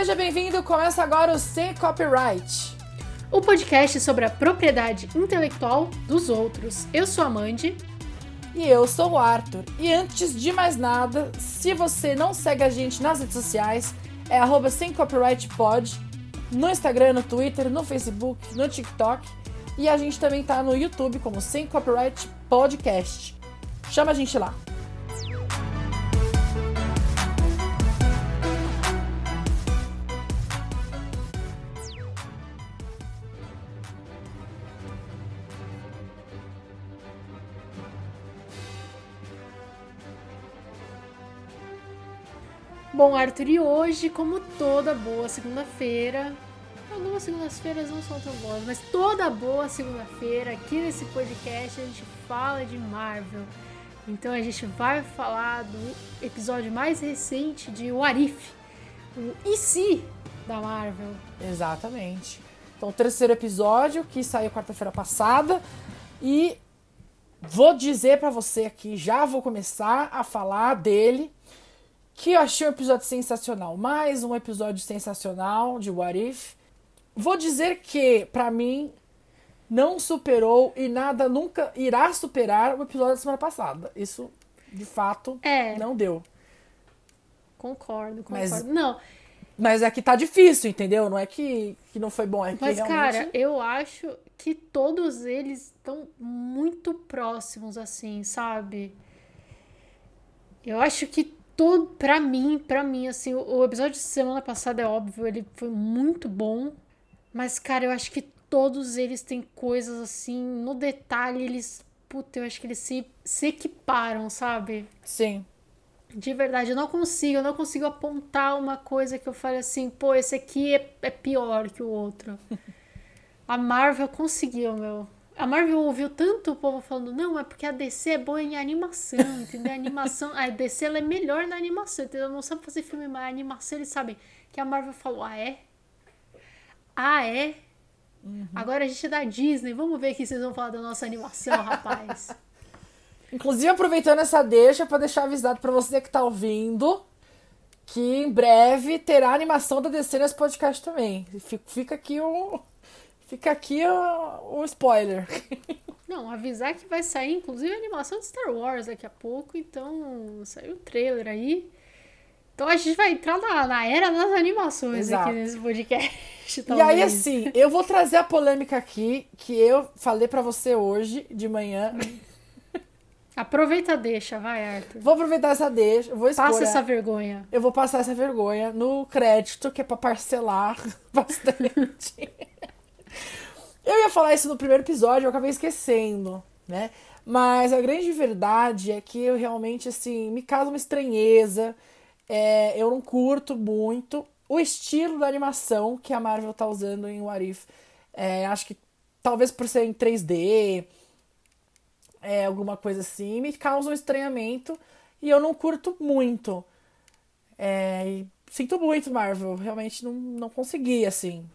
Seja bem-vindo, começa agora o Sem Copyright. O podcast sobre a propriedade intelectual dos outros. Eu sou a Mandy. E eu sou o Arthur. E antes de mais nada, se você não segue a gente nas redes sociais, é arroba sem copyright pod, no Instagram, no Twitter, no Facebook, no TikTok. E a gente também tá no YouTube como Sem Copyright Podcast. Chama a gente lá. Bom, Arthur, e hoje, como toda boa segunda-feira, algumas segundas-feiras não são tão boas, mas toda boa segunda-feira aqui nesse podcast a gente fala de Marvel. Então a gente vai falar do episódio mais recente de What If, o E se da Marvel. Exatamente. Então, o terceiro episódio que saiu quarta-feira passada e vou dizer para você aqui, já vou começar a falar dele que eu achei um episódio sensacional. Mais um episódio sensacional de What If. Vou dizer que, para mim, não superou e nada nunca irá superar o episódio da semana passada. Isso, de fato, É. não deu. Concordo, concordo. Mas- Não, Mas é que tá difícil, entendeu? Não é que, que não foi bom, é que Mas, realmente... cara, eu acho que todos eles estão muito próximos, assim, sabe? Eu acho que todo, pra mim, pra mim, assim, o, o episódio de semana passada é óbvio, ele foi muito bom. Mas, cara, eu acho que todos eles têm coisas assim, no detalhe, eles. Puta, eu acho que eles se, se equiparam, sabe? Sim. De verdade, eu não consigo, eu não consigo apontar uma coisa que eu fale assim, pô, esse aqui é, é pior que o outro. A Marvel conseguiu, meu. A Marvel ouviu tanto o povo falando, não, é porque a DC é boa em animação, entendeu? A animação, a DC ela é melhor na animação, entendeu? Não sabe fazer filme, mas a animação eles sabem. Que a Marvel falou, ah, é? Ah, é? Agora a gente é da Disney, vamos ver o que vocês vão falar da nossa animação, rapaz. Inclusive, aproveitando essa deixa para deixar avisado para você que tá ouvindo que em breve terá animação da DC nesse podcast também. Fica, fica aqui o fica aqui o, o spoiler. Não, avisar que vai sair, inclusive, a animação de Star Wars daqui a pouco. Então, saiu o trailer aí. Então a gente vai entrar na, na era das animações Exato. aqui nesse podcast. E aí talvez. assim, eu vou trazer a polêmica aqui que eu falei para você hoje de manhã. Aproveita, deixa, vai, Arthur. Vou aproveitar essa deixa, vou expor. Passa a- essa vergonha. Eu vou passar essa vergonha no crédito, que é pra parcelar bastante. Eu ia falar isso no primeiro episódio, eu acabei esquecendo, né? Mas a grande verdade é que eu realmente, assim, me causa uma estranheza. É, eu não curto muito o estilo da animação que a Marvel tá usando em What If. É, acho que talvez por ser em 3D, é, alguma coisa assim, me causa um estranhamento e eu não curto muito. É, sinto muito, Marvel. Realmente não, não consegui, assim.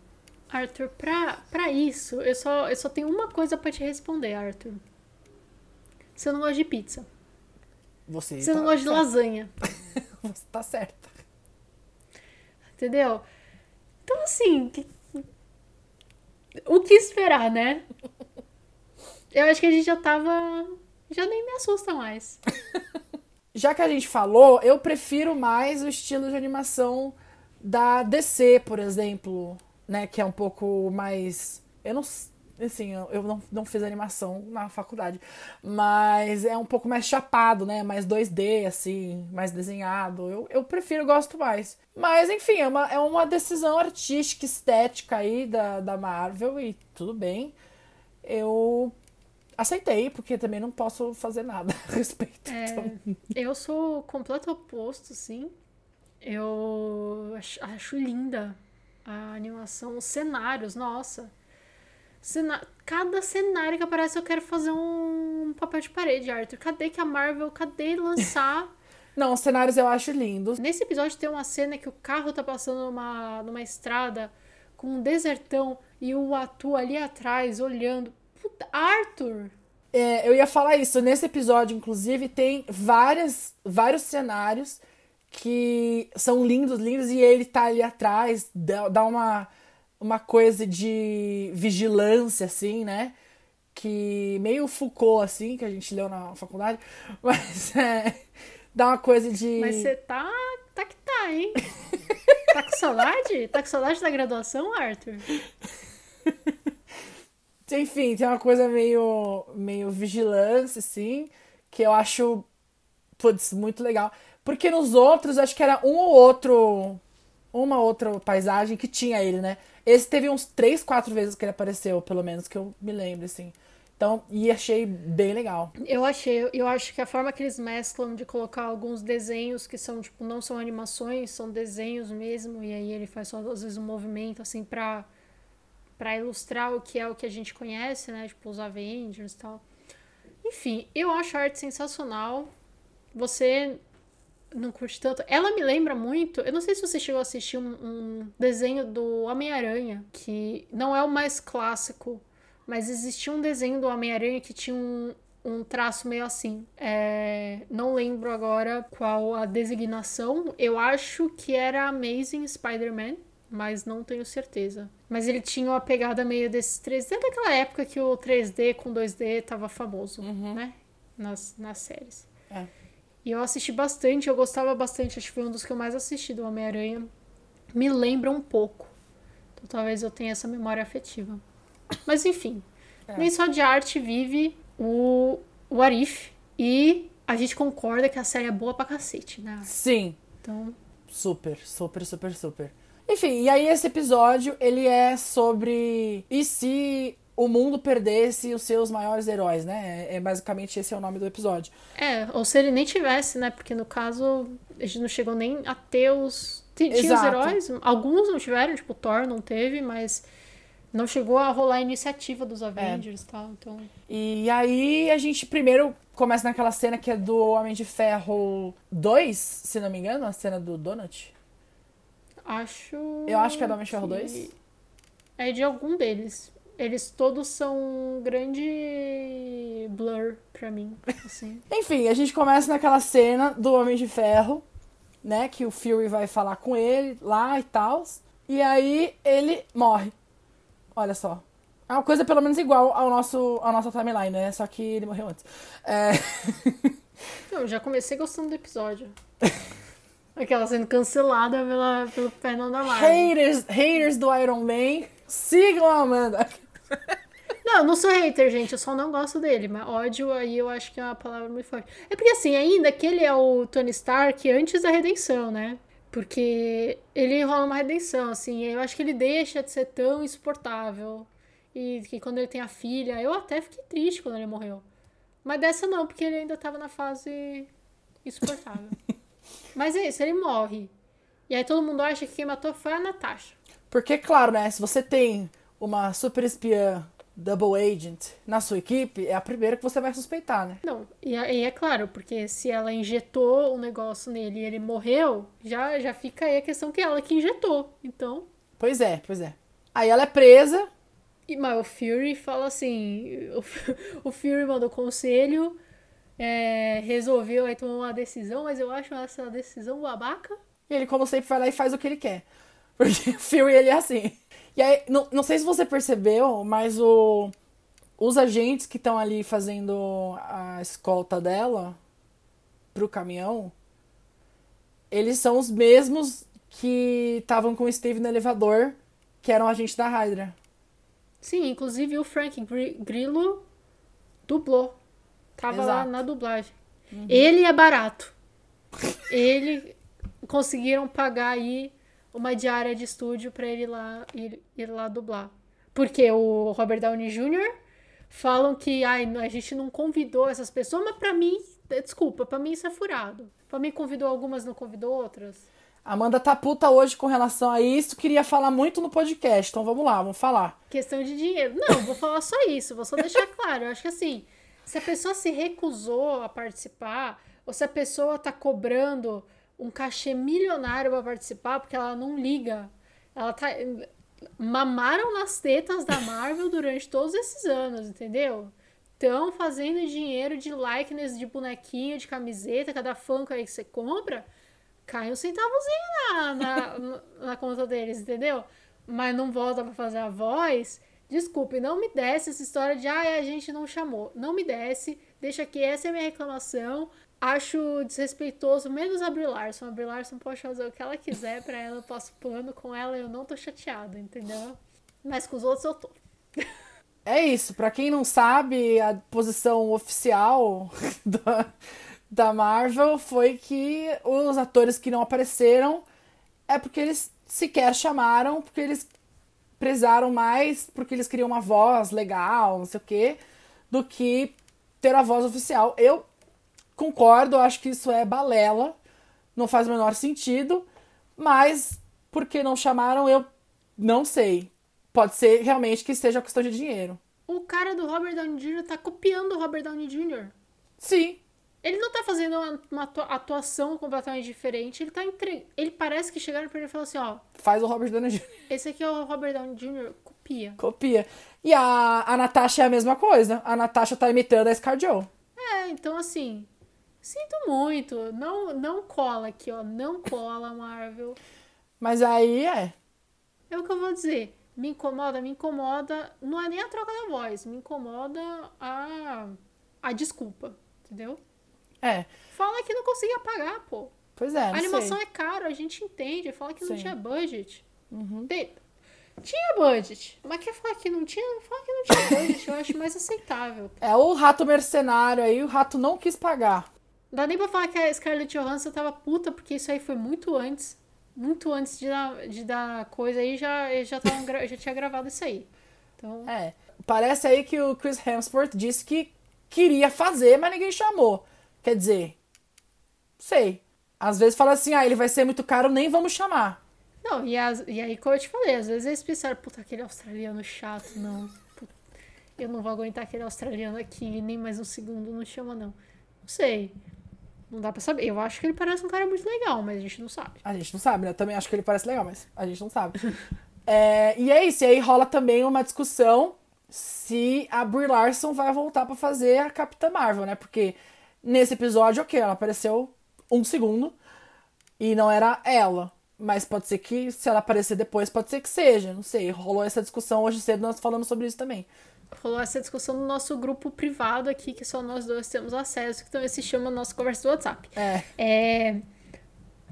Arthur, pra, pra isso, eu só, eu só tenho uma coisa pra te responder, Arthur. Você não gosta de pizza. Você, Você tá, não gosta de lasanha. Você tá certa. Entendeu? Então, assim, que- o que esperar, né? Eu acho que a gente já tava. Já nem me assusta mais. Já que a gente falou, eu prefiro mais o estilo de animação da DC, por exemplo, né? Que é um pouco mais. Eu não. Assim, eu não, não fiz animação na faculdade, mas é um pouco mais chapado, né? Mais 2D, assim, mais desenhado. Eu, eu prefiro, gosto mais. Mas, enfim, é uma, é uma decisão artística, estética aí da, da Marvel e tudo bem. Eu aceitei, porque também não posso fazer nada a respeito. então. É, eu sou o completo oposto, sim. Eu ach- acho linda a animação, os cenários, nossa. Cena- Cada cenário que aparece eu quero fazer um papel de parede, Arthur. Cadê que a Marvel, cadê lançar? Não, os cenários eu acho lindos. Nesse episódio tem uma cena que o carro tá passando numa, numa estrada com um desertão e o Atu ali atrás olhando. Puta, Arthur! É, eu ia falar isso. Nesse episódio, inclusive, tem várias, vários cenários que são lindos, lindos, e ele tá ali atrás, dá, uma, uma coisa de vigilância, assim, né? Que meio Foucault, assim, que a gente leu na faculdade, mas é, dá uma coisa de. Mas você tá. tá que tá, hein? tá com saudade? Tá com saudade da graduação, Arthur? Enfim, tem uma coisa meio, meio vigilância, assim, que eu acho, putz, muito legal. Porque nos outros, acho que era um ou outro, uma outra paisagem que tinha ele, né? Esse teve uns três, quatro vezes que ele apareceu, pelo menos, que eu me lembro, assim. Então, e achei bem legal. Eu achei, eu acho que a forma que eles mesclam de colocar alguns desenhos que são, tipo, não são animações, são desenhos mesmo, e aí ele faz só, às vezes, um movimento, assim, pra para ilustrar o que é o que a gente conhece, né? Tipo, os Avengers e tal. Enfim, eu acho a arte sensacional. Você não curte tanto. Ela me lembra muito. Eu não sei se você chegou a assistir um, um desenho do Homem-Aranha, que não é o mais clássico, mas existia um desenho do Homem-Aranha que tinha um, um traço meio assim. É, não lembro agora qual a designação. Eu acho que era Amazing Spider-Man mas não tenho certeza. Mas ele tinha uma pegada meio desses 3D daquela época que o 3D com 2D tava famoso, uhum. né? Nas, nas séries. É. E eu assisti bastante, eu gostava bastante, acho que foi um dos que eu mais assisti do Homem-Aranha. Me lembra um pouco. Então talvez eu tenha essa memória afetiva. Mas enfim, é. nem só de arte vive o, o Arif. E a gente concorda que a série é boa pra cacete, né? Sim. Então. Super, super, super, super. Enfim, e aí esse episódio, ele é sobre e se o mundo perdesse os seus maiores heróis, né? É, é basicamente esse é o nome do episódio. É, ou se ele nem tivesse, né? Porque no caso, a gente não chegou nem a ter os. Tinha os heróis, alguns não tiveram, tipo, Thor não teve, mas não chegou a rolar a iniciativa dos Avengers e é. tal, então... E aí a gente primeiro começa naquela cena que é do Homem de Ferro 2, se não me engano, a cena do Donut. Acho. Eu acho que é do Homem de Ferro 2. É de algum deles. Eles todos são um grande blur pra mim. Assim. Enfim, a gente começa naquela cena do Homem de Ferro, né? Que o Fury vai falar com ele lá e tal. E aí ele morre. Olha só. É uma coisa pelo menos igual ao nosso, ao nossa timeline, né? Só que ele morreu antes. É... Eu já comecei gostando do episódio. Aquela sendo cancelada pela, pelo Fernando Marvel. Haters, haters do Iron Man, sigam a Amanda. Não, eu não sou hater, gente. Eu só não gosto dele. Mas ódio aí eu acho que é uma palavra muito forte. É porque assim, ainda que ele é o Tony Stark antes da redenção, né? Porque ele rola uma redenção, assim. Eu acho que ele deixa de ser tão insuportável. E que quando ele tem a filha, eu até fiquei triste quando ele morreu. Mas dessa não, porque ele ainda tava na fase insuportável. Mas é isso, ele morre. E aí todo mundo acha que quem matou foi a Natasha. Porque, claro, né? Se você tem uma super espiã double agent na sua equipe, é a primeira que você vai suspeitar, né? Não, e é, e é claro, porque se ela injetou o um negócio nele e ele morreu, já, já fica aí a questão que ela que injetou. Então. Pois é, pois é. Aí ela é presa. E, mas o Fury fala assim: o, o Fury mandou conselho é, resolveu aí tomar uma decisão, mas eu acho essa decisão babaca. E ele, como sempre, vai lá e faz o que ele quer. Porque o Fury, ele é assim. E aí, não, não sei se você percebeu, mas o, os agentes que estão ali fazendo a escolta dela pro caminhão, eles são os mesmos que estavam com o Steve no elevador, que eram agentes da Hydra. Sim, inclusive o Frank Grillo dublou Tava Exato. lá na dublagem. Uhum. Ele é barato. ele conseguiram pagar aí uma diária de estúdio para ele lá ir, ir lá dublar. Porque o Robert Downey Jr. falam que ai, a gente não convidou essas pessoas, mas para mim, desculpa, para mim isso é furado. Para mim convidou algumas, não convidou outras. Amanda tá puta hoje com relação a isso, queria falar muito no podcast, então vamos lá, vamos falar. Questão de dinheiro. Não, vou falar só isso, vou só deixar claro. Eu acho que assim, se a pessoa se recusou a participar, ou se a pessoa tá cobrando um cachê milionário para participar porque ela não liga. Ela tá mamaram nas tetas da Marvel durante todos esses anos, entendeu? Estão fazendo dinheiro de likeness de bonequinho, de camiseta, cada funk aí que você compra, cai um centavozinho na, na, na conta deles, entendeu? Mas não volta pra fazer a voz. Desculpe, não me desce essa história de ah, a gente não chamou. Não me desce, deixa aqui, essa é a minha reclamação. Acho desrespeitoso, menos a Brie Larson. A Brie Larson pode fazer o que ela quiser pra ela, eu passo plano com ela eu não tô chateada, entendeu? Mas com os outros eu tô. É isso, pra quem não sabe, a posição oficial da, da Marvel foi que os atores que não apareceram é porque eles sequer chamaram, porque eles prezaram mais, porque eles queriam uma voz legal, não sei o quê, do que ter a voz oficial. Eu concordo, acho que isso é balela, não faz o menor sentido, mas porque não chamaram, eu não sei. Pode ser realmente que seja questão de dinheiro. O cara do Robert Downey Jr. tá copiando o Robert Downey Jr. Sim. Ele não tá fazendo uma, uma atuação completamente diferente. Ele tá entre... Ele parece que chegaram pra ele e falaram assim, ó. Faz o Robert Downey Jr. Esse aqui é o Robert Downey Jr. Copia. Copia. E a, a Natasha é a mesma coisa. A Natasha tá imitando a ScarJo. É, então assim. Sinto muito. Não, não cola aqui, ó. Não cola, Marvel. Mas aí é. É o que eu vou dizer. Me incomoda, me incomoda. Não é nem a troca da voz. Me incomoda a, a desculpa. Entendeu? É. Fala que não conseguia pagar, pô. Pois é. A animação sei. é caro, a gente entende. Fala que não Sim. tinha budget. Uhum. De- Tinha budget. Mas quer falar que não tinha? Fala que não tinha budget. Eu acho mais aceitável. É o rato mercenário aí, o rato não quis pagar. Não dá nem pra falar que a Scarlett Johansson tava puta, porque isso aí foi muito antes. Muito antes de dar, de dar coisa aí, já, já, tavam já tinha gravado isso aí. Então, É. Parece aí que o Chris Hemsworth disse que queria fazer, mas ninguém chamou. Quer dizer, sei. Às vezes fala assim, ah, ele vai ser muito caro, nem vamos chamar. Não, e, as, e aí, como eu te falei, às vezes eles pensaram, puta, aquele australiano chato, não. Puta, eu não vou aguentar aquele australiano aqui, nem mais um segundo, não chama, não. Não sei. Não dá pra saber. Eu acho que ele parece um cara muito legal, mas a gente não sabe. A gente não sabe, né? Eu também acho que ele parece legal, mas a gente não sabe. É, e é isso, e aí rola também uma discussão se a Brie Larson vai voltar pra fazer a Capitã Marvel, né? Porque nesse episódio, ok, ela apareceu um segundo e não era ela. Mas pode ser que, se ela aparecer depois, pode ser que seja. Não sei. Rolou essa discussão hoje cedo, nós falamos sobre isso também. Rolou essa discussão no nosso grupo privado aqui, que só nós dois temos acesso, que também se chama Nossa Conversa do WhatsApp. É. É...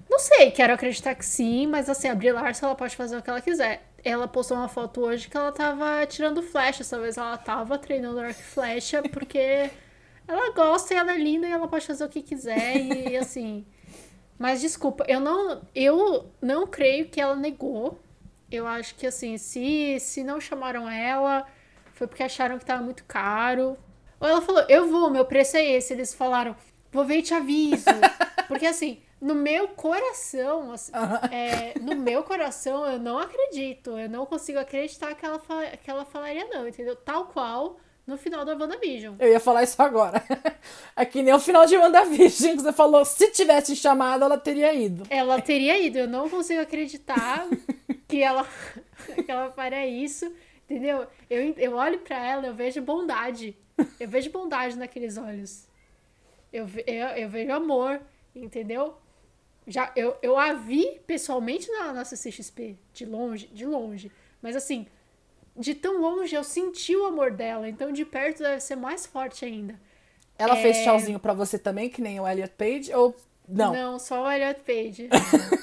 Não sei, quero acreditar que sim, mas assim, a Brie Larson, ela pode fazer o que ela quiser. Ela postou uma foto hoje que ela tava tirando flecha, talvez ela tava treinando arco e flecha, porque ela gosta e ela é linda e ela pode fazer o que quiser e assim... Mas desculpa, eu não, eu não creio que ela negou. Eu acho que assim, se, se não chamaram ela, foi porque acharam que tava muito caro. Ou ela falou, eu vou, meu preço é esse. Eles falaram, vou ver e te aviso. Porque assim, no meu coração, assim, é, no meu coração, eu não acredito. Eu não consigo acreditar que ela, fala- que ela falaria não, entendeu? Tal qual no final da WandaVision. Eu ia falar isso agora. É que nem o final de WandaVision, que você falou, se tivesse chamado, ela teria ido. Ela teria ido, eu não consigo acreditar que ela, que ela faria isso, entendeu? Eu, eu olho pra ela, eu vejo bondade. Eu vejo bondade naqueles olhos. Eu, eu, eu vejo amor, entendeu? Já, eu, eu a vi pessoalmente na, na CCXP, de longe, de longe. Mas assim, de tão longe eu senti o amor dela, então de perto deve ser mais forte ainda. Ela É. fez tchauzinho pra você também, que nem o Elliot Page, ou não? Não, só o Elliot Page.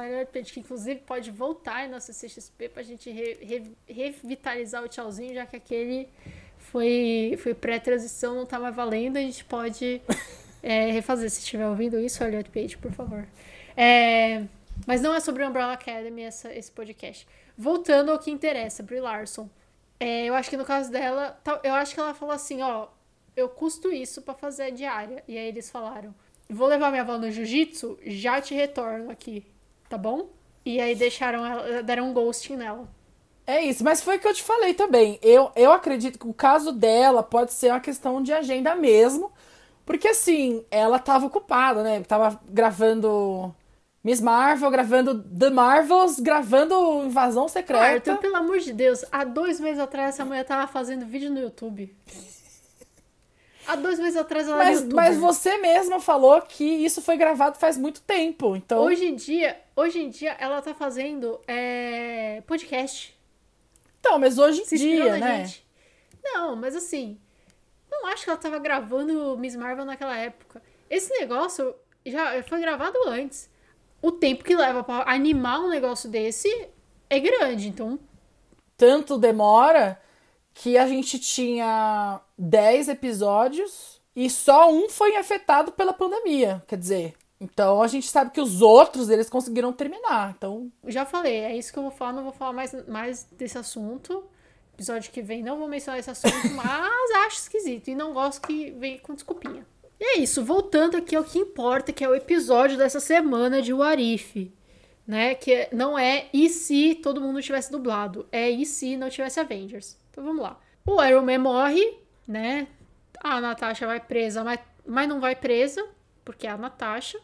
Elliot Page, que inclusive pode voltar aí na CCXP pra gente re- re- revitalizar o tchauzinho, já que aquele foi, foi pré-transição, não tá mais valendo, a gente pode é, refazer. Se estiver ouvindo isso, Elliot Page, por favor. É, mas não é sobre Umbrella Academy essa, esse podcast. Voltando ao que interessa, Brie Larson. É, eu acho que no caso dela, eu acho que ela falou assim, ó, eu custo isso pra fazer a diária. E aí eles falaram, vou levar minha avó no jiu-jitsu, já te retorno aqui, tá bom? E aí deixaram ela, deram um ghosting nela. É isso, mas foi o que eu te falei também. Eu, eu acredito que o caso dela pode ser uma questão de agenda mesmo. Porque assim, ela tava ocupada, né? Tava gravando Miss Marvel, gravando The Marvels, gravando Invasão Arthur, Secreta. pelo amor de Deus, há dois meses atrás essa mulher tava fazendo vídeo no YouTube. Há dois meses atrás ela Mas, era mas você mesma falou que isso foi gravado faz muito tempo. Então, Hoje em dia, hoje em dia ela tá fazendo é, podcast. então mas hoje em dia, né? gente. Não, mas assim, não acho que ela tava gravando Miss Marvel naquela época. Esse negócio já foi gravado antes. O tempo que leva pra animar um negócio desse é grande, então Tanto demora que a gente tinha 10 episódios e só um foi afetado pela pandemia. Quer dizer, então a gente sabe que os outros eles conseguiram terminar. Então, já falei, é isso que eu vou falar, não vou falar mais, mais desse assunto. Episódio que vem não vou mencionar esse assunto, mas acho esquisito e não gosto que vem com desculpinha. E é isso, voltando aqui ao que importa, que é o episódio dessa semana de Warif, né? Que não é e se todo mundo tivesse dublado, é e se não tivesse Avengers. Então vamos lá. O Iron Man morre, né? A Natasha vai presa, mas, mas não vai presa, porque é a Natasha.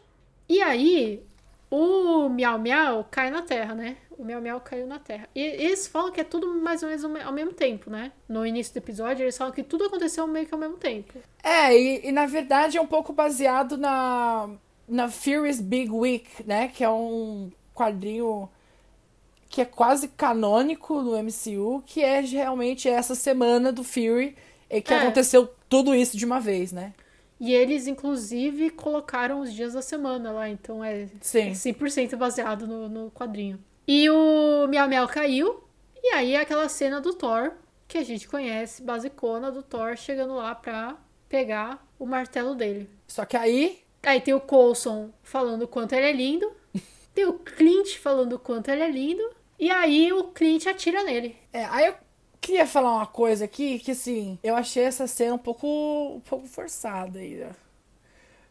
E aí, o Miau Miau cai na Terra, né? O Miau Miau caiu na Terra. E eles falam que é tudo mais ou menos ao me- ao mesmo tempo, né? No início do episódio, eles falam que tudo aconteceu meio que ao mesmo tempo. é, e, e na verdade é um pouco baseado na na Furious Big Week, né, que é um quadrinho que é quase canônico no MCU, que é realmente essa semana do Fury e que É. aconteceu tudo isso de uma vez, né? E eles, inclusive, colocaram os dias da semana lá, então é Sim. 100% baseado no, no quadrinho. E o Miau Miau caiu, e aí é aquela cena do Thor, que a gente conhece, basicona, do Thor chegando lá pra pegar o martelo dele. Só que aí Aí tem o Coulson falando o quanto ele é lindo. Tem o Clint falando o quanto ele é lindo. E aí o Clint atira nele. É, aí eu queria falar uma coisa aqui, que assim, eu achei essa cena um pouco, um pouco forçada aí, né?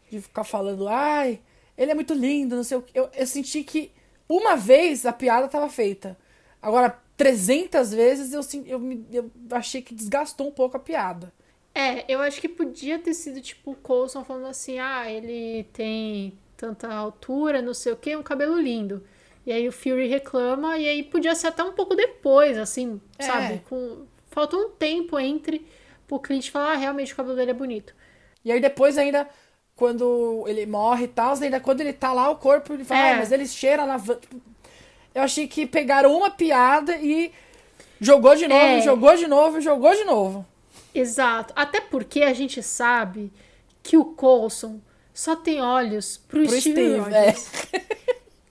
De ficar falando, ai, ele é muito lindo, não sei o que. Eu, eu senti que uma vez a piada tava feita. Agora, 300 vezes eu, eu, eu achei que desgastou um pouco a piada. É, eu acho que podia ter sido tipo o Coulson falando assim: ah, ele tem tanta altura, não sei o que, um cabelo lindo. E aí o Fury reclama, e aí podia ser até um pouco depois, assim, É. sabe? Com... Falta um tempo entre pro Clint falar, ah, realmente o cabelo dele é bonito. E aí depois ainda, quando ele morre e tal, ainda quando ele tá lá, o corpo, ele fala, É. "Ai, mas ele cheira na van. Tipo, eu achei que pegaram uma piada e jogou de novo, É. jogou de novo, jogou de novo. Exato. Até porque a gente sabe que o Coulson só tem olhos pro, Pro Steve, Steve, Rogers.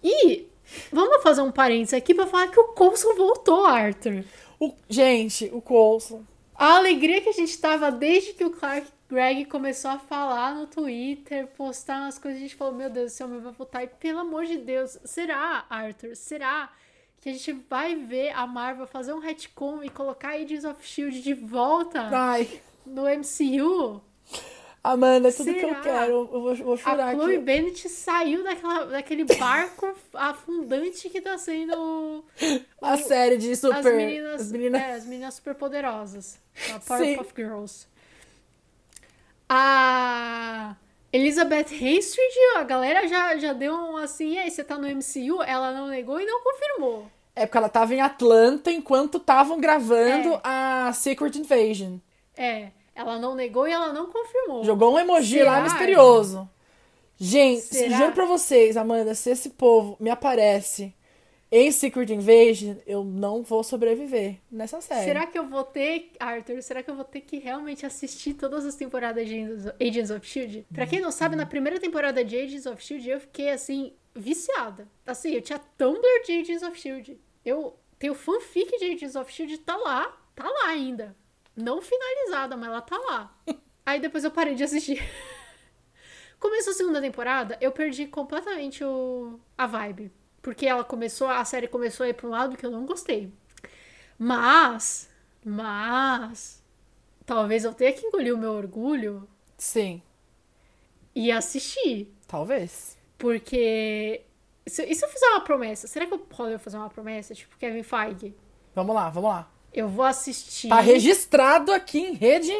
E vamos fazer um parênteses aqui pra falar que o Coulson voltou, Arthur. O- gente, o Coulson. A alegria que a gente tava desde que o Clark Gregg começou a falar no Twitter, postar umas coisas, a gente falou, meu Deus, esse homem vai voltar. E pelo amor de Deus, será, Arthur? Será que a gente vai ver a Marvel fazer um retcon e colocar Agents of S.H.I.E.L.D. de volta Ai, no MCU? Amanda, é tudo que Será? eu quero. Eu vou, eu vou chorar A Chloe aqui. Bennett saiu daquela, daquele barco afundante que tá sendo A série de super. as meninas, as meninas- é, as meninas super poderosas. A. Powerpuff Girls. A Elizabeth Henstridge, a galera já, já deu um assim, e aí, você tá no MCU? Ela não negou e não confirmou. É porque ela tava em Atlanta enquanto estavam gravando É. a Secret Invasion. É, ela não negou e ela não confirmou. Jogou um emoji Será? lá misterioso. Gente, Será? juro pra vocês, Amanda, se esse povo me aparece em Secret Invasion, eu não vou sobreviver nessa série. Será que eu vou ter, Arthur, será que eu vou ter que realmente assistir todas as temporadas de Agents- of S.H.I.E.L.D.? Pra quem não sabe, na primeira temporada de Agents of S.H.I.E.L.D. eu fiquei, assim, viciada. Assim, eu tinha Tumblr de Agents of S.H.I.E.L.D. Eu tenho fanfic de Agents of S.H.I.E.L.D. tá lá, tá lá ainda. Não finalizada, mas ela tá lá. Aí depois eu parei de assistir. Começou a segunda temporada, eu perdi completamente o, a vibe. Porque ela começou, a série começou a ir pra um lado que eu não gostei. Mas, mas, talvez eu tenha que engolir o meu orgulho Sim, e assistir. talvez. Porque, se, e se eu fizer uma promessa? Será que eu posso fazer uma promessa? Tipo, Kevin Feige? Vamos lá, vamos lá. Eu vou assistir. Tá registrado aqui em rede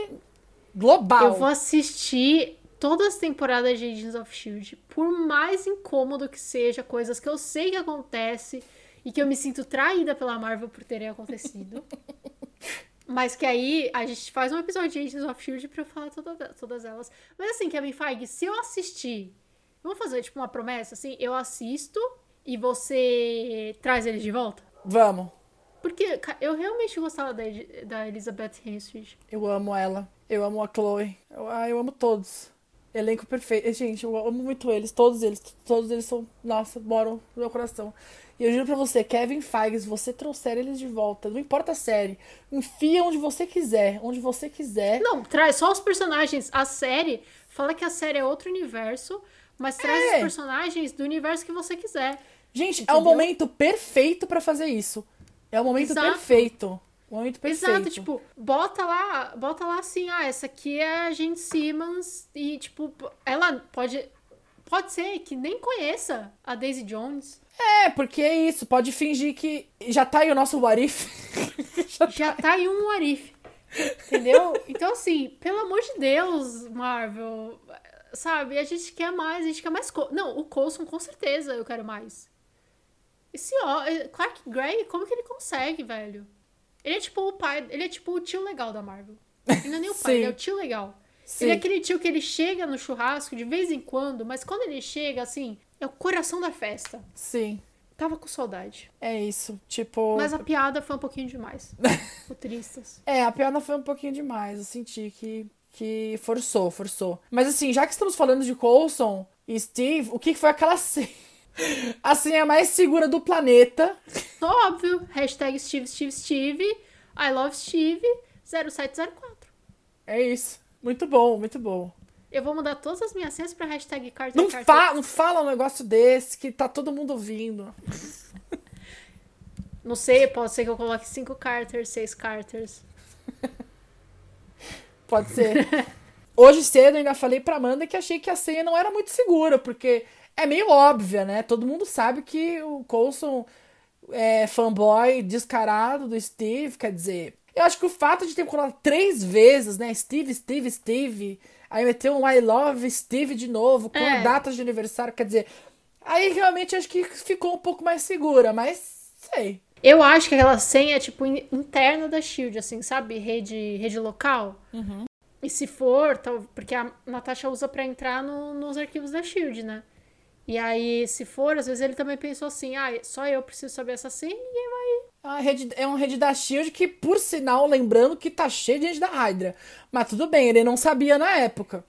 global. Eu vou assistir todas as temporadas de Agents of S.H.I.E.L.D. Por mais incômodo que seja, coisas que eu sei que acontece e que eu me sinto traída pela Marvel por terem acontecido. Mas que aí a gente faz um episódio de Agents of Shield pra eu falar toda, todas elas. Mas assim, Kevin Feige, se eu assistir, vamos fazer tipo uma promessa, assim, eu assisto e você traz eles de volta? Vamos. Porque eu realmente gostava da, da Elizabeth Henstridge. Eu amo ela. Eu amo a Chloe. Eu, ah, eu amo todos. Elenco perfeito. Gente, eu amo muito eles. Todos eles. Todos eles são. Nossa, moram no meu coração. E eu juro pra você, Kevin Feige, se você trouxer eles de volta, não importa a série, enfia onde você quiser. Onde você quiser. Não, traz só os personagens. A série, fala que a série é outro universo, mas traz É. os personagens do universo que você quiser. Gente, é Entendeu? o momento perfeito pra fazer isso. É o momento Exato. perfeito. O momento perfeito. Exato, tipo, bota lá, bota lá assim, ah, essa aqui é a Gente Simmons e tipo, ela pode pode ser que nem conheça a Daisy Jones. É, porque é isso. Pode fingir que. Já tá aí o nosso What If. Já Já tá aí um Arif. Entendeu? Então assim, pelo amor de Deus, Marvel, sabe? A gente quer mais, a gente quer mais co Não, o Coulson com certeza eu quero mais. Esse ó, Clark Gregg, como que ele consegue, velho? Ele é tipo o pai, ele é tipo o tio legal da Marvel. Ele não é nem o pai, ele é o tio legal. Sim. Ele é aquele tio que ele chega no churrasco de vez em quando, mas quando ele chega, assim, é o coração da festa. Sim. Tava com saudade. É isso. Tipo. Mas a piada foi um pouquinho demais. Putristas. É, a piada foi um pouquinho demais. Eu senti que, que forçou, forçou. Mas assim, já que estamos falando de Coulson e Steve, o que foi aquela senha? A senha mais segura do planeta. Óbvio. Hashtag Steve, Steve, Steve. I love Steve 0704. É isso. Muito bom, muito bom. Eu vou mudar todas as minhas senhas pra hashtag Carter Não, Carter. fa não fala um negócio desse que tá todo mundo ouvindo. Não sei, pode ser que eu coloque cinco Carters, seis Carters. Pode ser. Hoje cedo eu ainda falei pra Amanda que achei que a senha não era muito segura, porque é meio óbvia, né? Todo mundo sabe que o Coulson é fanboy descarado do Steve, quer dizer. Eu acho que o fato de ter colocado três vezes, né? Steve, Steve, Steve. Aí meteu um I love Steve de novo, com É. datas de aniversário, quer dizer. Aí realmente acho que ficou um pouco mais segura, mas sei. Eu acho que aquela senha é tipo in- interna da Shield, assim, sabe? Rede, rede local. E se for, porque a Natasha usa pra entrar no- nos arquivos da Shield, né? E aí, se for, às vezes ele também pensou assim: ah, só eu preciso saber essa senha e ninguém vai. É uma rede, é uma rede da Shield que, por sinal, lembrando que tá cheio de gente da Hydra. Mas tudo bem, ele não sabia na época.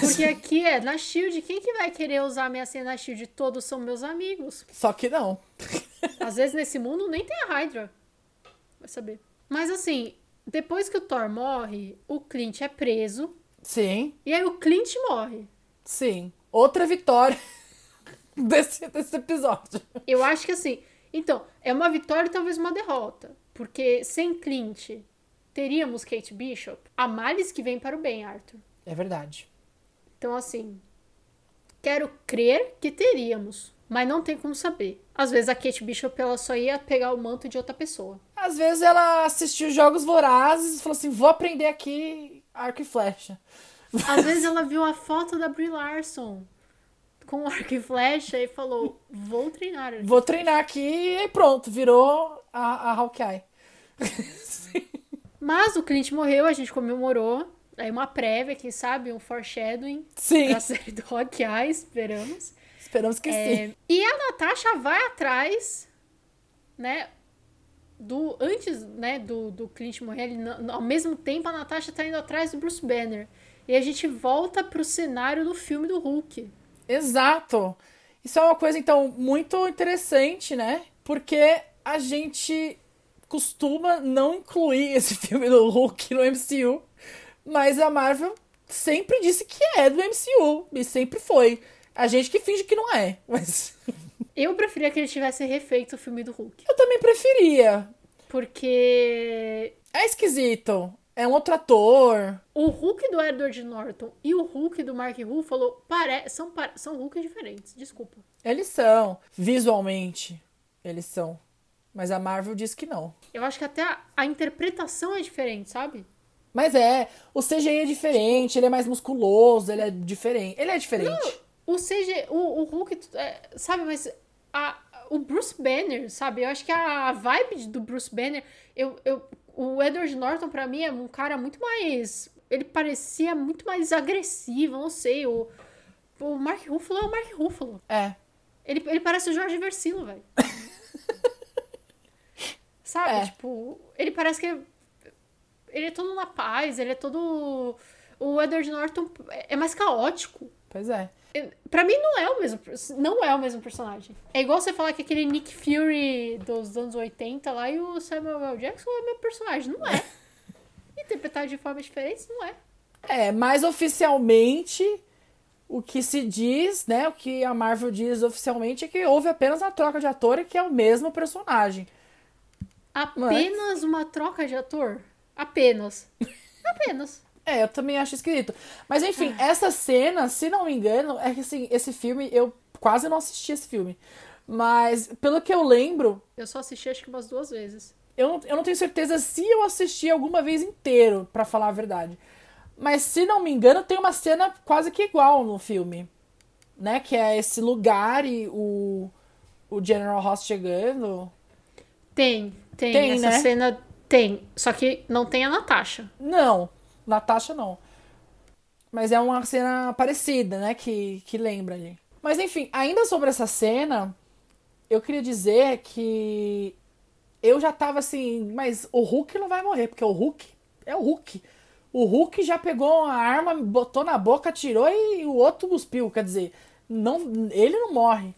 Porque aqui é na Shield, quem que vai querer usar a minha senha na Shield? Todos são meus amigos. Só que não. Às vezes nesse mundo nem tem a Hydra. Vai saber. Mas assim, depois que o Thor morre, o Clint é preso. Sim, E aí o Clint morre. sim. Outra vitória desse, desse episódio. Eu acho que assim. Então, é uma vitória e talvez uma derrota. Porque sem Clint, teríamos Kate Bishop. A males que vem para o bem, Arthur. É verdade. Então, assim. Quero crer que teríamos. Mas não tem como saber. Às vezes a Kate Bishop ela só ia pegar o manto de outra pessoa. Às vezes ela assistiu Jogos Vorazes e falou assim: vou aprender aqui arco e flecha. Às vezes ela viu a foto da Brie Larson com arco e flecha e falou: Vou treinar. Vou treinar aqui e pronto, virou a, a Hawkeye. Mas o Clint morreu, a gente comemorou. Aí uma prévia, quem sabe, um foreshadowing Sim, pra série do Hawkeye, esperamos. esperamos que É, sim. e a Natasha vai atrás, né? Do, antes né, do, do Clint morrer, ele, ao mesmo tempo a Natasha tá indo atrás do Bruce Banner. E a gente volta pro cenário do filme do Hulk. Exato. Isso é uma coisa, então, muito interessante, né? Porque a gente costuma não incluir esse filme do Hulk no MCU, mas a Marvel sempre disse que é do MCU, e sempre foi. A gente que finge que não é, mas Eu preferia que ele tivesse refeito o filme do Hulk. eu também preferia. Porque É esquisito. É um outro ator. o Hulk do Edward Norton e o Hulk do Mark Ruffalo pare... são, pa- são Hulks diferentes. Desculpa. Eles são, visualmente, eles são. Mas a Marvel diz que não. Eu acho que até a, a interpretação é diferente, sabe? Mas é, o CGI é diferente, ele é mais musculoso, ele é diferente. Ele é diferente. O CG, o, o Hulk, é, sabe, mas a, o Bruce Banner, sabe? Eu acho que a vibe do Bruce Banner, eu, eu, O Edward Norton, pra mim, é um cara muito mais. Ele parecia muito mais agressivo, não sei. O, o Mark Ruffalo é o Mark Ruffalo. É. Ele, ele parece o Jorge Versilo, velho. Sabe? É. Tipo, ele parece que. é- Ele é todo na paz, ele é todo. O Edward Norton é mais caótico. Pois é. Pra mim não é o mesmo, não é o mesmo personagem. É igual você falar que aquele Nick Fury dos anos 80 lá e o Samuel L. Jackson é o mesmo personagem, não é. Interpretado de formas diferentes, não é. É, mas oficialmente o que se diz, né? O que a Marvel diz oficialmente é que houve apenas uma troca de ator e que é o mesmo personagem. Apenas uma troca de ator? Apenas. Apenas. É, eu também acho esquisito. Mas enfim, essa cena, se não me engano, é que assim, esse filme, eu quase não assisti esse filme. Mas, pelo que eu lembro, Eu só assisti acho que umas duas vezes. eu não, eu não tenho certeza se eu assisti alguma vez inteiro, pra falar a verdade. Mas, se não me engano, tem uma cena quase que igual no filme. Né? Que é esse lugar e o, o General Ross chegando. Tem, tem. Tem, Essa né? cena tem. Só que não tem a Natasha. Não, Natasha não. Mas é uma cena parecida, né? Que, que lembra ali. Mas enfim, ainda sobre essa cena, eu queria dizer que eu já tava assim, mas o Hulk não vai morrer, porque o Hulk é o Hulk. O Hulk já pegou a arma, botou na boca, tirou e o outro cuspiu. Quer dizer, não, ele não morre.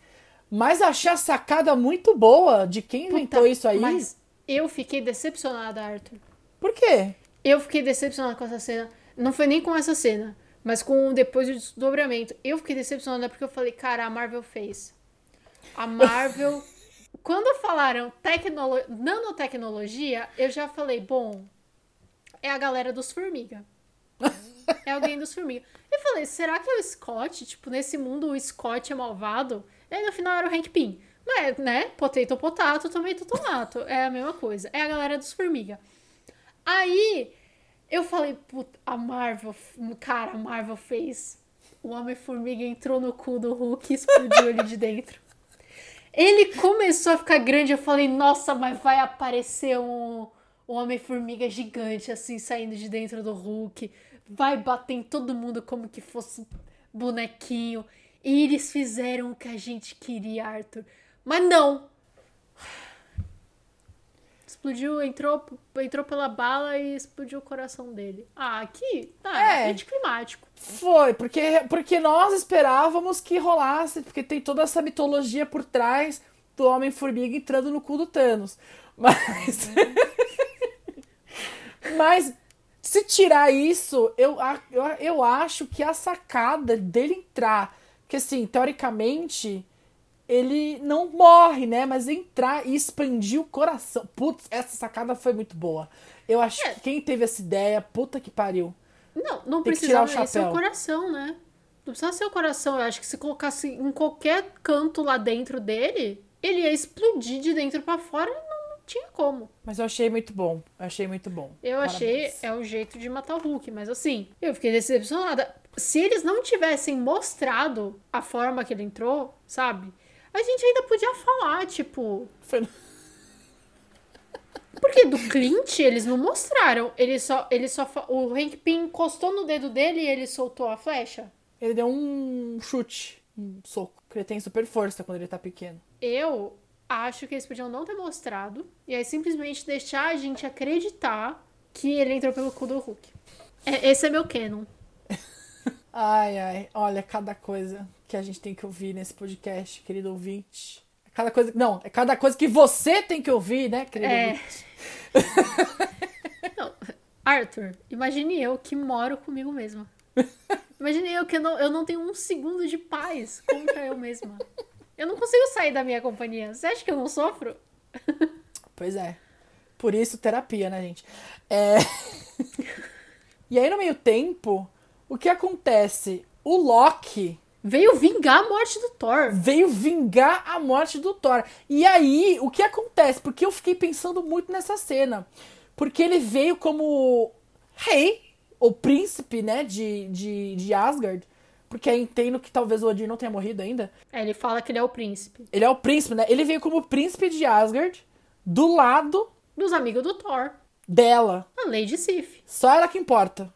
Mas achei a sacada muito boa de quem inventou Puta, isso aí. Mas eu fiquei decepcionada, Arthur. Por quê? Eu fiquei decepcionada com essa cena. Não foi nem com essa cena, mas com depois do desdobramento. Eu fiquei decepcionada porque eu falei, cara, a Marvel fez. A Marvel. Quando falaram tecnolo... nanotecnologia, eu já falei, bom, é a galera dos formiga. É alguém dos formiga. Eu falei, será que é o Scott? Tipo, nesse mundo o Scott é malvado? E aí no final era o Hank Pym. Mas, né? Potato, potato, tomato, tomato. É a mesma coisa. É a galera dos formiga. Aí eu falei, puta, a Marvel, cara, a Marvel fez. O Homem-Formiga entrou no cu do Hulk e explodiu ele de dentro. Ele começou a ficar grande, eu falei, nossa, mas vai aparecer um, um Homem-Formiga gigante, assim, saindo de dentro do Hulk. Vai bater em todo mundo como que fosse bonequinho. E eles fizeram o que a gente queria, Arthur. Mas não! Explodiu, entrou, entrou pela bala e explodiu o coração dele. Ah, aqui tá, É. é anticlimático. Foi, porque, porque nós esperávamos que rolasse, porque tem toda essa mitologia por trás do Homem-Formiga entrando no cu do Thanos. Mas. Mas, se tirar isso, eu, eu, eu acho que a sacada dele entrar, que assim, teoricamente, ele não morre, né? Mas entrar e expandir o coração. Putz, essa sacada foi muito boa. Eu acho É. que quem teve essa ideia, puta que pariu. Não, não Tem que tirar precisava o ser o chapéu. coração, né? Não precisava ser o coração. Eu acho que se colocasse em qualquer canto lá dentro dele, ele ia explodir de dentro pra fora e não, não tinha como. Mas eu achei muito bom. Eu achei muito bom. Eu Parabéns. achei é o jeito de matar o Hulk, mas assim, eu fiquei decepcionada. Se eles não tivessem mostrado a forma que ele entrou, sabe? A gente ainda podia falar, tipo, Foi- Porque do Clint eles não mostraram. Ele só, ele só, o Hank Pym encostou no dedo dele e ele soltou a flecha. Ele deu um chute, um soco. Porque ele tem super força quando ele tá pequeno. Eu acho que eles podiam não ter mostrado e aí simplesmente deixar a gente acreditar que ele entrou pelo cu do Hulk. É- esse é meu canon. Ai, ai. Olha, cada coisa que a gente tem que ouvir nesse podcast, querido ouvinte. É Cada coisa. Não, é cada coisa que você tem que ouvir, né, querido É. ouvinte? Não, Arthur, imagine eu que moro comigo mesma. Imagine eu que eu não, eu não tenho um segundo de paz contra eu mesma. Eu não consigo sair da minha companhia. Você acha que eu não sofro? Pois é. Por isso, terapia, né, gente? É... e aí, no meio tempo, o que acontece? O Loki Veio vingar a morte do Thor. veio vingar a morte do Thor. E aí, o que acontece? Porque eu fiquei pensando muito nessa cena. Porque ele veio como rei, ou príncipe, né, de, de, de Asgard. Porque aí entendo que talvez o Odin não tenha morrido ainda. É, ele fala que ele é o príncipe. Ele é o príncipe, né? Ele veio como príncipe de Asgard, do lado Dos amigos do Thor. dela. A Lady Sif. Só ela que importa.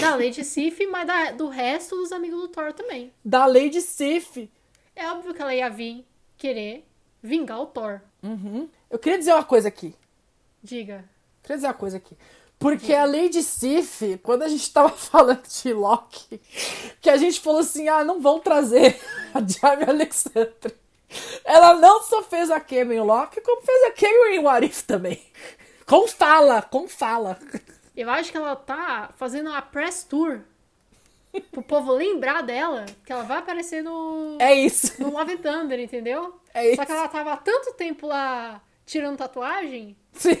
Da Lady Sif, mas da- do resto dos amigos do Thor também. Da Lady Sif. É óbvio que ela ia vir querer vingar o Thor. Uhum. Eu queria dizer uma coisa aqui. Diga. Queria dizer uma coisa aqui. Porque a Lady Sif, quando a gente tava falando de Loki, que a gente falou assim, ah, não vão trazer a Jamie Alexandre. Ela não só fez a cameo em Loki, como fez a cameo em What If também. Com fala, com fala. Eu acho que ela tá fazendo uma press tour pro povo lembrar dela, que ela vai aparecer no, É isso. no Love Thunder, entendeu? É isso. Só que ela tava há tanto tempo lá tirando tatuagem Sim.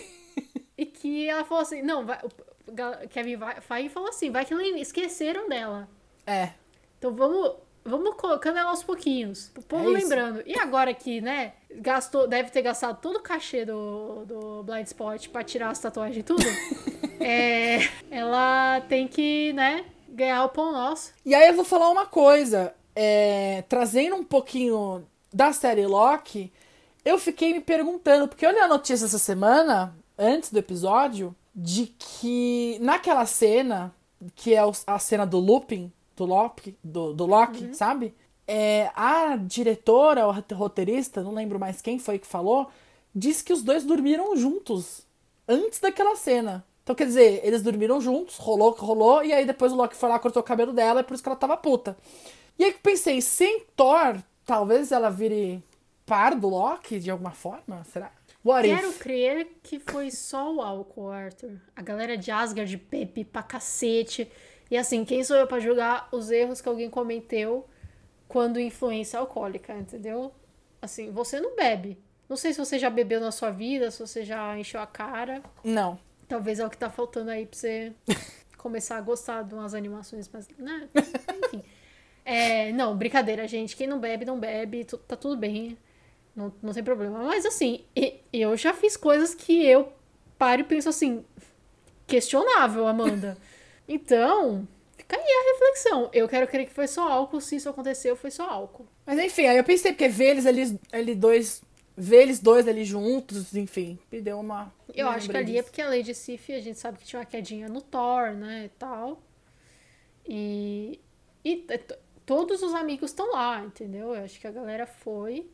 e que ela falou assim, não, vai, o Kevin Feige falou assim, vai que esqueceram dela. É. Então vamos, vamos colocando ela aos pouquinhos, pro povo É lembrando. E agora que, né, gastou, deve ter gastado todo o cachê do, do Blind Spot pra tirar as tatuagens e tudo, é, ela tem que, né, ganhar o pão nosso. E aí eu vou falar uma coisa. é, trazendo um pouquinho da série Loki, eu fiquei me perguntando, porque eu li a notícia essa semana, antes do episódio, de que naquela cena, que é a cena do looping, do Loki, do, do Loki, sabe? É, a diretora, ou a roteirista, não lembro mais quem foi que falou, disse que os dois dormiram juntos antes daquela cena. Então, quer dizer, eles dormiram juntos, rolou que rolou, e aí depois o Loki foi lá, cortou o cabelo dela, é por isso que ela tava puta. E aí eu pensei, sem Thor, talvez ela vire par do Loki de alguma forma? Será? What Quero if? crer que foi só o álcool, Arthur. A galera de Asgard bebe pra cacete. E assim, quem sou eu pra julgar os erros que alguém cometeu quando influência alcoólica, entendeu? Assim, você não bebe. Não sei se você já bebeu na sua vida, se você já encheu a cara. Não. Talvez é o que tá faltando aí pra você começar a gostar de umas animações, mas, né? Enfim. É, não, brincadeira, gente. Quem não bebe, não bebe. Tá tudo bem. Não, não tem problema. Mas, assim, eu já fiz coisas que eu paro e penso assim... Questionável, Amanda. Então, fica aí a reflexão. Eu quero crer que foi só álcool. Se isso aconteceu, foi só álcool. Mas enfim, aí eu pensei, porque ver eles ali, ali dois. Ver eles dois ali juntos, enfim, me deu uma. Eu acho que ali é disso. porque a Lady Sif, a gente sabe que tinha uma quedinha no Thor, né, e tal. E, e todos os amigos estão lá, entendeu? Eu acho que a galera foi.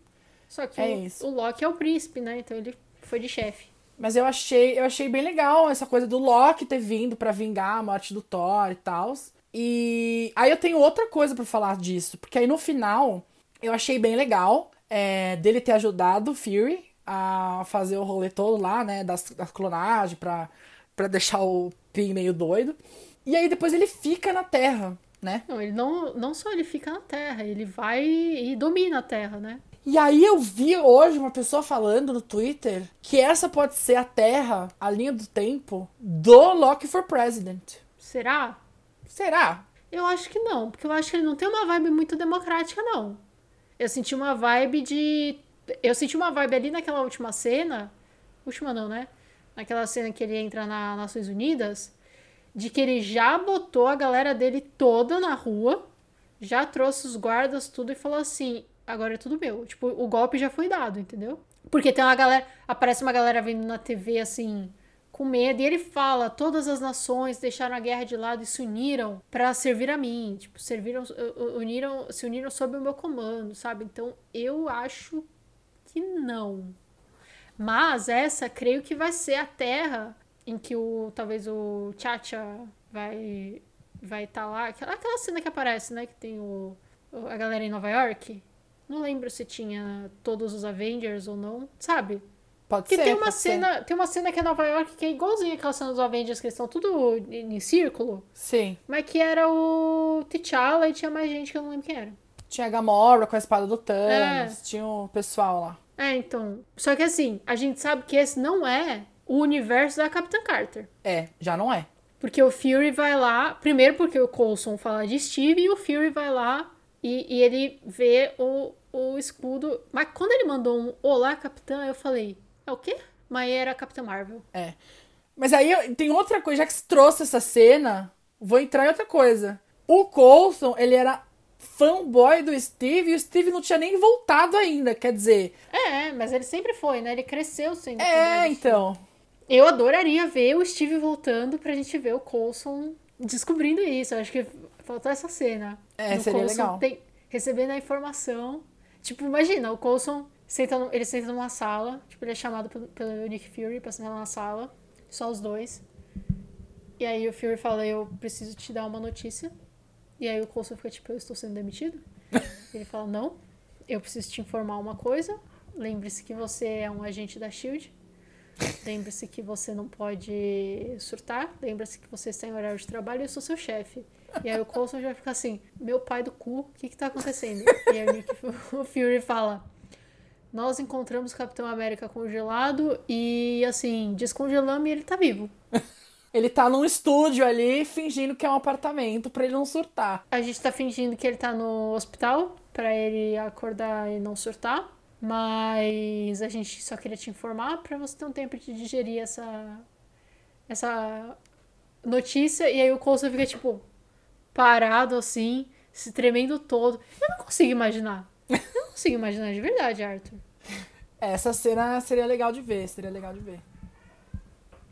Só que É o, o Loki é o príncipe, né? Então ele foi de chefe. Mas eu achei, eu achei bem legal essa coisa do Loki ter vindo pra vingar a morte do Thor e tal. E aí eu tenho outra coisa pra falar disso, porque aí no final eu achei bem legal é, dele ter ajudado o Fury a fazer o rolê todo lá, né, das, da clonagem pra, pra deixar o Pim meio doido. E aí depois ele fica na Terra, né? Não, ele não, não só ele fica na Terra, ele vai e domina a Terra, né? E aí eu vi hoje uma pessoa falando no Twitter que essa pode ser a Terra, a linha do tempo, do Loki for President. Será? Será? Eu acho que não, porque eu acho que ele não tem uma vibe muito democrática, não. Eu senti uma vibe de. Eu senti uma vibe ali naquela última cena. Última não, né? Naquela cena que ele entra na Nações Unidas. De que ele já botou a galera dele toda na rua. Já trouxe os guardas, tudo, e falou assim: agora é tudo meu. Tipo, o golpe já foi dado, entendeu? Porque tem uma galera. Aparece uma galera vindo na TV assim com medo. E ele fala: todas as nações deixaram a guerra de lado e se uniram para servir a mim. Tipo, serviram, uniram, se uniram sob o meu comando, sabe? Então eu acho que não. Mas essa creio que vai ser a terra em que o talvez o Chacha vai vai estar lá. Aquela, aquela cena que aparece, né? Que tem o- a galera em Nova York. Não lembro se tinha todos os Avengers ou não, sabe? Pode Porque ser. tem uma pode ser. cena, tem uma cena que é Nova York que é igualzinha aquela cena dos Avengers, que eles estão tudo em, em círculo, Sim. mas que era o T'Challa e tinha mais gente que eu não lembro quem era. Tinha a Gamora com a espada do Thanos, É. tinha o pessoal lá. É, então. Só que assim, a gente sabe que esse não é o universo da Capitã Carter. É, já não é. Porque o Fury vai lá, primeiro porque o Coulson fala de Steve e o Fury vai lá e, e ele vê o, o escudo. Mas quando ele mandou um Olá, Capitã, eu falei, é o quê? Mas era a Capitã Marvel. É. Mas aí tem outra coisa, já que se trouxe essa cena, vou entrar em outra coisa. O Coulson, ele era fanboy do Steve e o Steve não tinha nem voltado ainda, quer dizer. É, mas ele sempre foi, né? Ele cresceu sendo. É, então. Eu adoraria ver o Steve voltando pra gente ver o Coulson descobrindo isso. Eu acho que faltou essa cena. É, seria Coulson legal. tem- recebendo a informação. Tipo, imagina, o Coulson senta no- ele senta numa sala, tipo, ele é chamado pelo, pelo Nick Fury pra sentar numa sala, só os dois. E aí o Fury fala, eu preciso te dar uma notícia. E aí o Coulson fica tipo, eu estou sendo demitido? ele fala, não, eu preciso te informar uma coisa. Lembre-se que você é um agente da SHIELD. Lembre-se que você não pode surtar. Lembre-se que você está em horário de trabalho e eu sou seu chefe. E aí o Coulson já fica assim, meu pai do cu, o que que tá acontecendo? E aí o, Nick, o Fury fala, nós encontramos o Capitão América congelado e, assim, descongelamos e ele tá vivo. Ele tá num estúdio ali fingindo que é um apartamento pra ele não surtar. A gente tá fingindo que ele tá no hospital pra ele acordar e não surtar. Mas a gente só queria te informar pra você ter um tempo de digerir essa essa notícia e aí o Coulson fica tipo parado assim, se tremendo todo. Eu não consigo imaginar. Eu não consigo imaginar de verdade, Arthur. Essa cena seria legal de ver, seria legal de ver.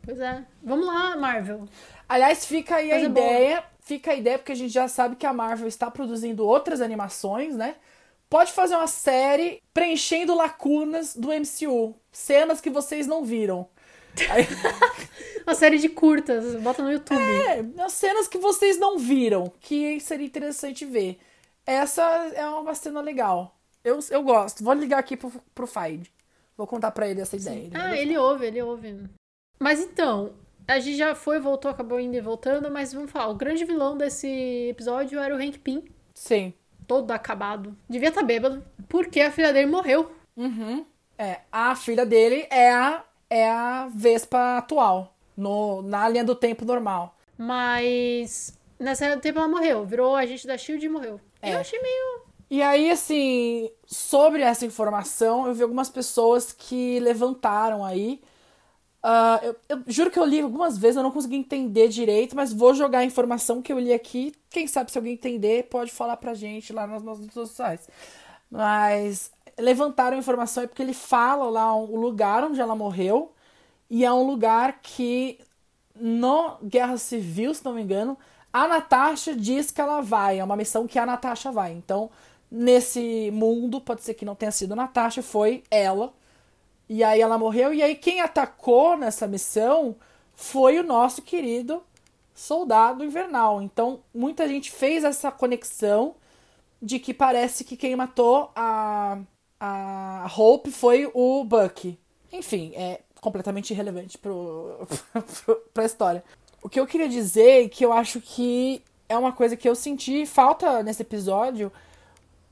Pois é. Vamos lá, Marvel. Aliás, fica aí a Coisa boa. ideia. Fica a ideia, porque a gente já sabe que a Marvel está produzindo outras animações, né? Pode fazer uma série preenchendo lacunas do MCU. Cenas que vocês não viram. Aí- Uma série de curtas, bota no YouTube. é, as cenas que vocês não viram, que seria interessante ver. Essa é uma cena legal. Eu, eu gosto. Vou ligar aqui pro, pro Fide. Vou contar pra ele essa ideia. Ele Ah, ele ouve, ele ouve. Mas então, a gente já foi, voltou, acabou indo e voltando, mas vamos falar, o grande vilão desse episódio era o Hank Pym, Sim. todo acabado. Devia estar bêbado, porque a filha dele morreu. Uhum. É, a filha dele é a, é a Vespa atual, no, na linha do tempo normal. Mas nessa linha do tempo ela morreu, virou agente da SHIELD e morreu. É. Eu achei meio... E aí, assim, sobre essa informação, eu vi algumas pessoas que levantaram aí. Ah, eu, eu juro que eu li algumas vezes, eu não consegui entender direito, mas vou jogar a informação que eu li aqui. Quem sabe se alguém entender, pode falar pra gente lá nas nossas redes sociais. Mas levantaram a informação é porque ele fala lá o lugar onde ela morreu. E é um lugar que no Guerra Civil, se não me engano, a Natasha diz que ela vai. É uma missão que a Natasha vai. Então, nesse mundo, pode ser que não tenha sido a Natasha, foi ela. E aí ela morreu. E aí quem atacou nessa missão foi o nosso querido soldado invernal. Então, muita gente fez essa conexão de que parece que quem matou a, a Hope foi o Bucky. Enfim, é completamente irrelevante pro, pro, pra história. O que eu queria dizer é que eu acho que é uma coisa que eu senti falta nesse episódio,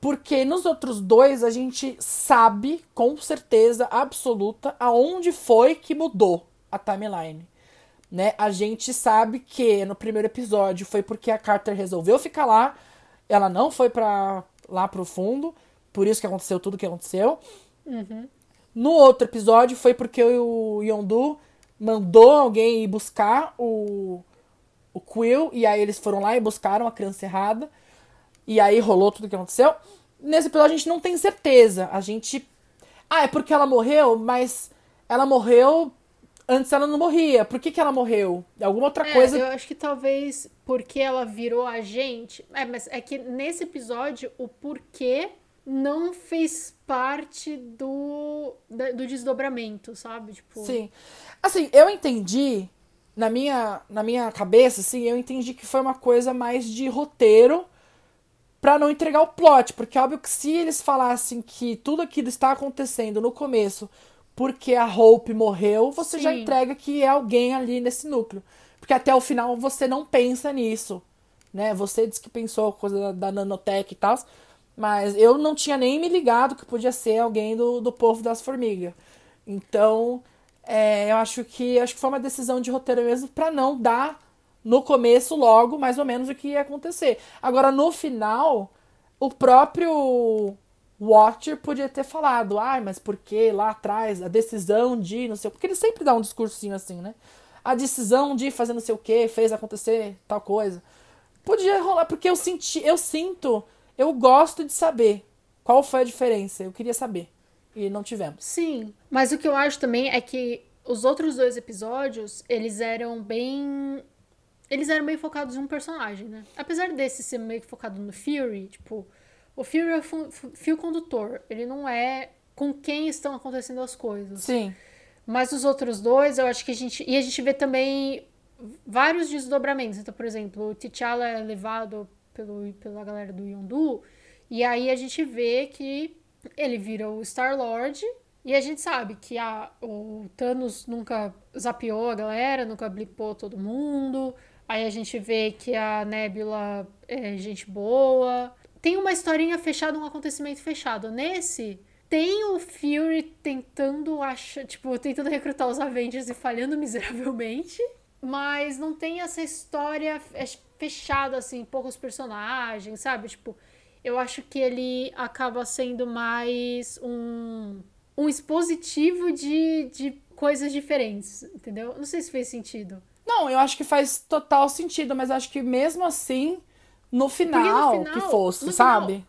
porque nos outros dois a gente sabe com certeza absoluta aonde foi que mudou a timeline. Né? A gente sabe que no primeiro episódio foi porque a Carter resolveu ficar lá, ela não foi para lá pro fundo, por isso que aconteceu tudo que aconteceu. No outro episódio foi porque o Yondu mandou alguém ir buscar o, o Quill, e aí eles foram lá e buscaram a criança errada, e aí rolou tudo que aconteceu. Nesse episódio a gente não tem certeza. A gente. Ah, é porque ela morreu, mas ela morreu. Antes ela não morria. Por que, que ela morreu? Alguma outra É, coisa. eu acho que talvez porque ela virou agente. É, mas é que nesse episódio o porquê não fez parte do, do desdobramento, sabe? Tipo, Sim. Assim, eu entendi, na minha, na minha cabeça, assim, eu entendi que foi uma coisa mais de roteiro pra não entregar o plot. Porque óbvio que se eles falassem que tudo aquilo está acontecendo no começo porque a Hope morreu, você já Sim. entrega que é alguém ali nesse núcleo. Porque até o final você não pensa nisso. Né? Você disse que pensou coisa da, da nanotech e tal. Mas eu não tinha nem me ligado que podia ser alguém do, do povo das formigas. Então, é, eu acho que acho que foi uma decisão de roteiro mesmo pra não dar no começo logo mais ou menos o que ia acontecer. Agora no final, o próprio Watcher podia ter falado, ai, mas por que lá atrás a decisão de não sei porque ele sempre dá um discursinho assim, né? A decisão de fazer não sei o que fez acontecer tal coisa. Podia rolar porque eu senti, eu sinto, eu gosto de saber qual foi a diferença. Eu queria saber e não tivemos. Sim, mas o que eu acho também é que os outros dois episódios, eles eram bem. Eles eram meio focados em um personagem, né? Apesar desse ser meio focado no Fury, tipo, o Fury é o fio condutor. Ele não é com quem estão acontecendo as coisas. Sim. Mas os outros dois, eu acho que a gente. E a gente vê também vários desdobramentos. Então, por exemplo, o T'Challa é levado pelo, pela galera do Yondu. E aí a gente vê que ele vira o Star-Lord. E a gente sabe que a, o Thanos nunca zapeou a galera, nunca blipou todo mundo. Aí a gente vê que a Nebula é gente boa. Tem uma historinha fechada, um acontecimento fechado. Nesse, tem o Fury tentando achar, tipo, tentando recrutar os Avengers e falhando miseravelmente. Mas não tem essa história fechada, assim, poucos personagens, sabe? Tipo, eu acho que ele acaba sendo mais um, um expositivo de, de coisas diferentes, entendeu? Não sei se fez sentido. Não, eu acho que faz total sentido, mas acho que mesmo assim, no final, no final que fosse, sabe? Final,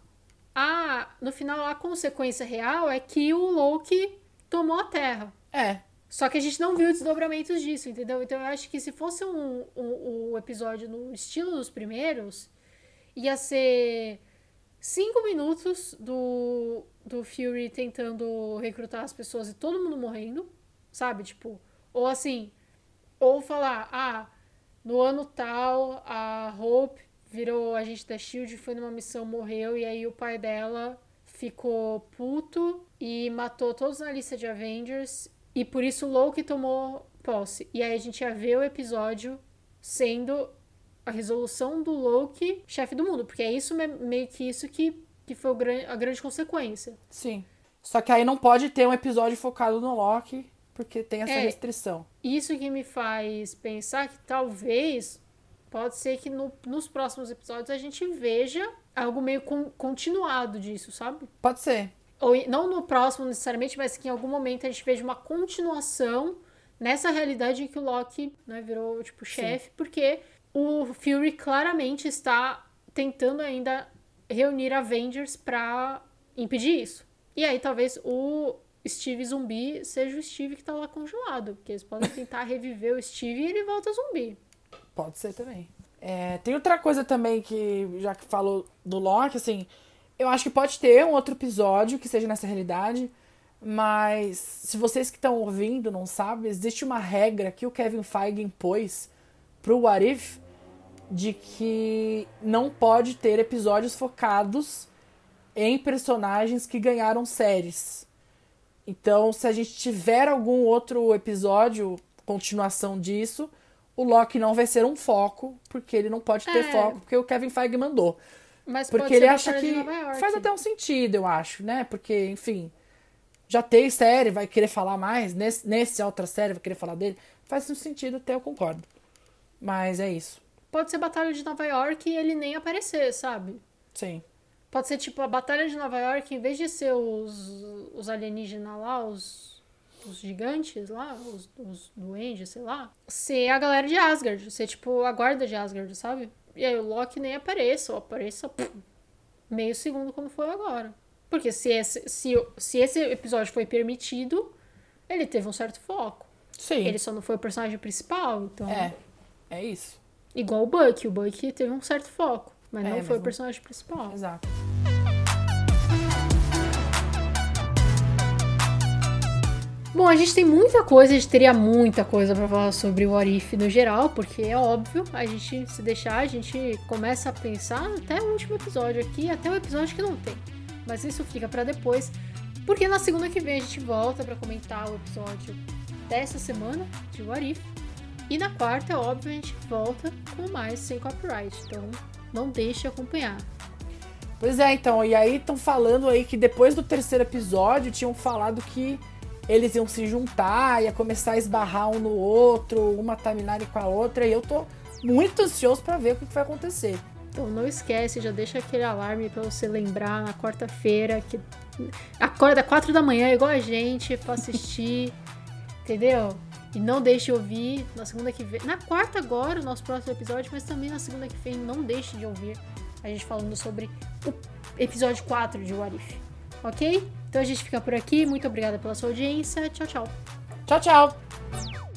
a, no final, a consequência real é que o Loki tomou a Terra. É. Só que a gente não viu desdobramentos disso, entendeu? Então eu acho que se fosse um, um, um episódio no estilo dos primeiros, ia ser cinco minutos do, do Fury tentando recrutar as pessoas e todo mundo morrendo, sabe? Tipo, ou assim, ou falar, ah, no ano tal, a Hope virou agente da Shield, foi numa missão, morreu, e aí o pai dela ficou puto e matou todos na lista de Avengers, e por isso Loki tomou posse. E aí a gente ia ver o episódio sendo a resolução do Loki, chefe do mundo, porque é isso meio que isso que, que foi a grande consequência. Sim. Só que aí não pode ter um episódio focado no Loki, porque tem essa é, restrição. Isso que me faz pensar que talvez pode ser que no, nos próximos episódios a gente veja algo meio con, continuado disso, sabe? Pode ser. Ou não no próximo necessariamente, mas que em algum momento a gente veja uma continuação nessa realidade em que o Loki né, virou tipo chefe, porque o Fury claramente está tentando ainda reunir Avengers para impedir isso. E aí talvez o Steve zumbi seja o Steve que tá lá congelado, porque eles podem tentar reviver o Steve e ele volta zumbi. Pode ser também. É, tem outra coisa também que, já que falou do Loki, assim, eu acho que pode ter um outro episódio que seja nessa realidade, mas se vocês que estão ouvindo não sabem, existe uma regra que o Kevin Feige impôs pro What If de que não pode ter episódios focados em personagens que ganharam séries. Então, se a gente tiver algum outro episódio, continuação disso, o Loki não vai ser um foco, porque ele não pode ter é. foco, porque o Kevin Feige mandou. Mas porque ele acha que faz até um sentido, eu acho, né? Porque, enfim, já tem série, vai querer falar mais, nesse, nesse outra série vai querer falar dele. Faz um sentido, até eu concordo. Mas é isso. Pode ser Batalha de Nova York e ele nem aparecer, sabe? Sim. Pode ser tipo a Batalha de Nova York, em vez de ser os, os alienígenas lá, os os gigantes lá, os, os duendes, sei lá, ser a galera de Asgard, ser tipo a guarda de Asgard, sabe? E aí o Loki nem apareça, ou apareça pff, meio segundo como foi agora. Porque se esse, se, se esse episódio foi permitido, ele teve um certo foco. Sim. Ele só não foi o personagem principal, então. É, é isso. Igual o Buck, o Buck teve um certo foco, mas é, não foi o personagem principal. Exato. Bom, a gente tem muita coisa, a gente teria muita coisa para falar sobre o Arif no geral, porque é óbvio, a gente se deixar, a gente começa a pensar até o último episódio aqui, até o episódio que não tem. Mas isso fica para depois, porque na segunda que vem a gente volta para comentar o episódio dessa semana de Warif. E na quarta, é óbvio, a gente volta com mais sem copyright. Então, não deixe de acompanhar. Pois é, então, e aí estão falando aí que depois do terceiro episódio tinham falado que eles iam se juntar, ia começar a esbarrar um no outro, uma timeline com a outra, e eu tô muito ansioso para ver o que vai acontecer. Então não esquece, já deixa aquele alarme para você lembrar na quarta-feira que acorda quatro da manhã igual a gente para assistir, entendeu? E não deixe de ouvir na segunda que vem, na quarta agora o nosso próximo episódio, mas também na segunda que vem não deixe de ouvir a gente falando sobre o episódio 4 de What If, ok? Então a gente fica por aqui. Muito obrigada pela sua audiência. Tchau, tchau. Tchau, tchau.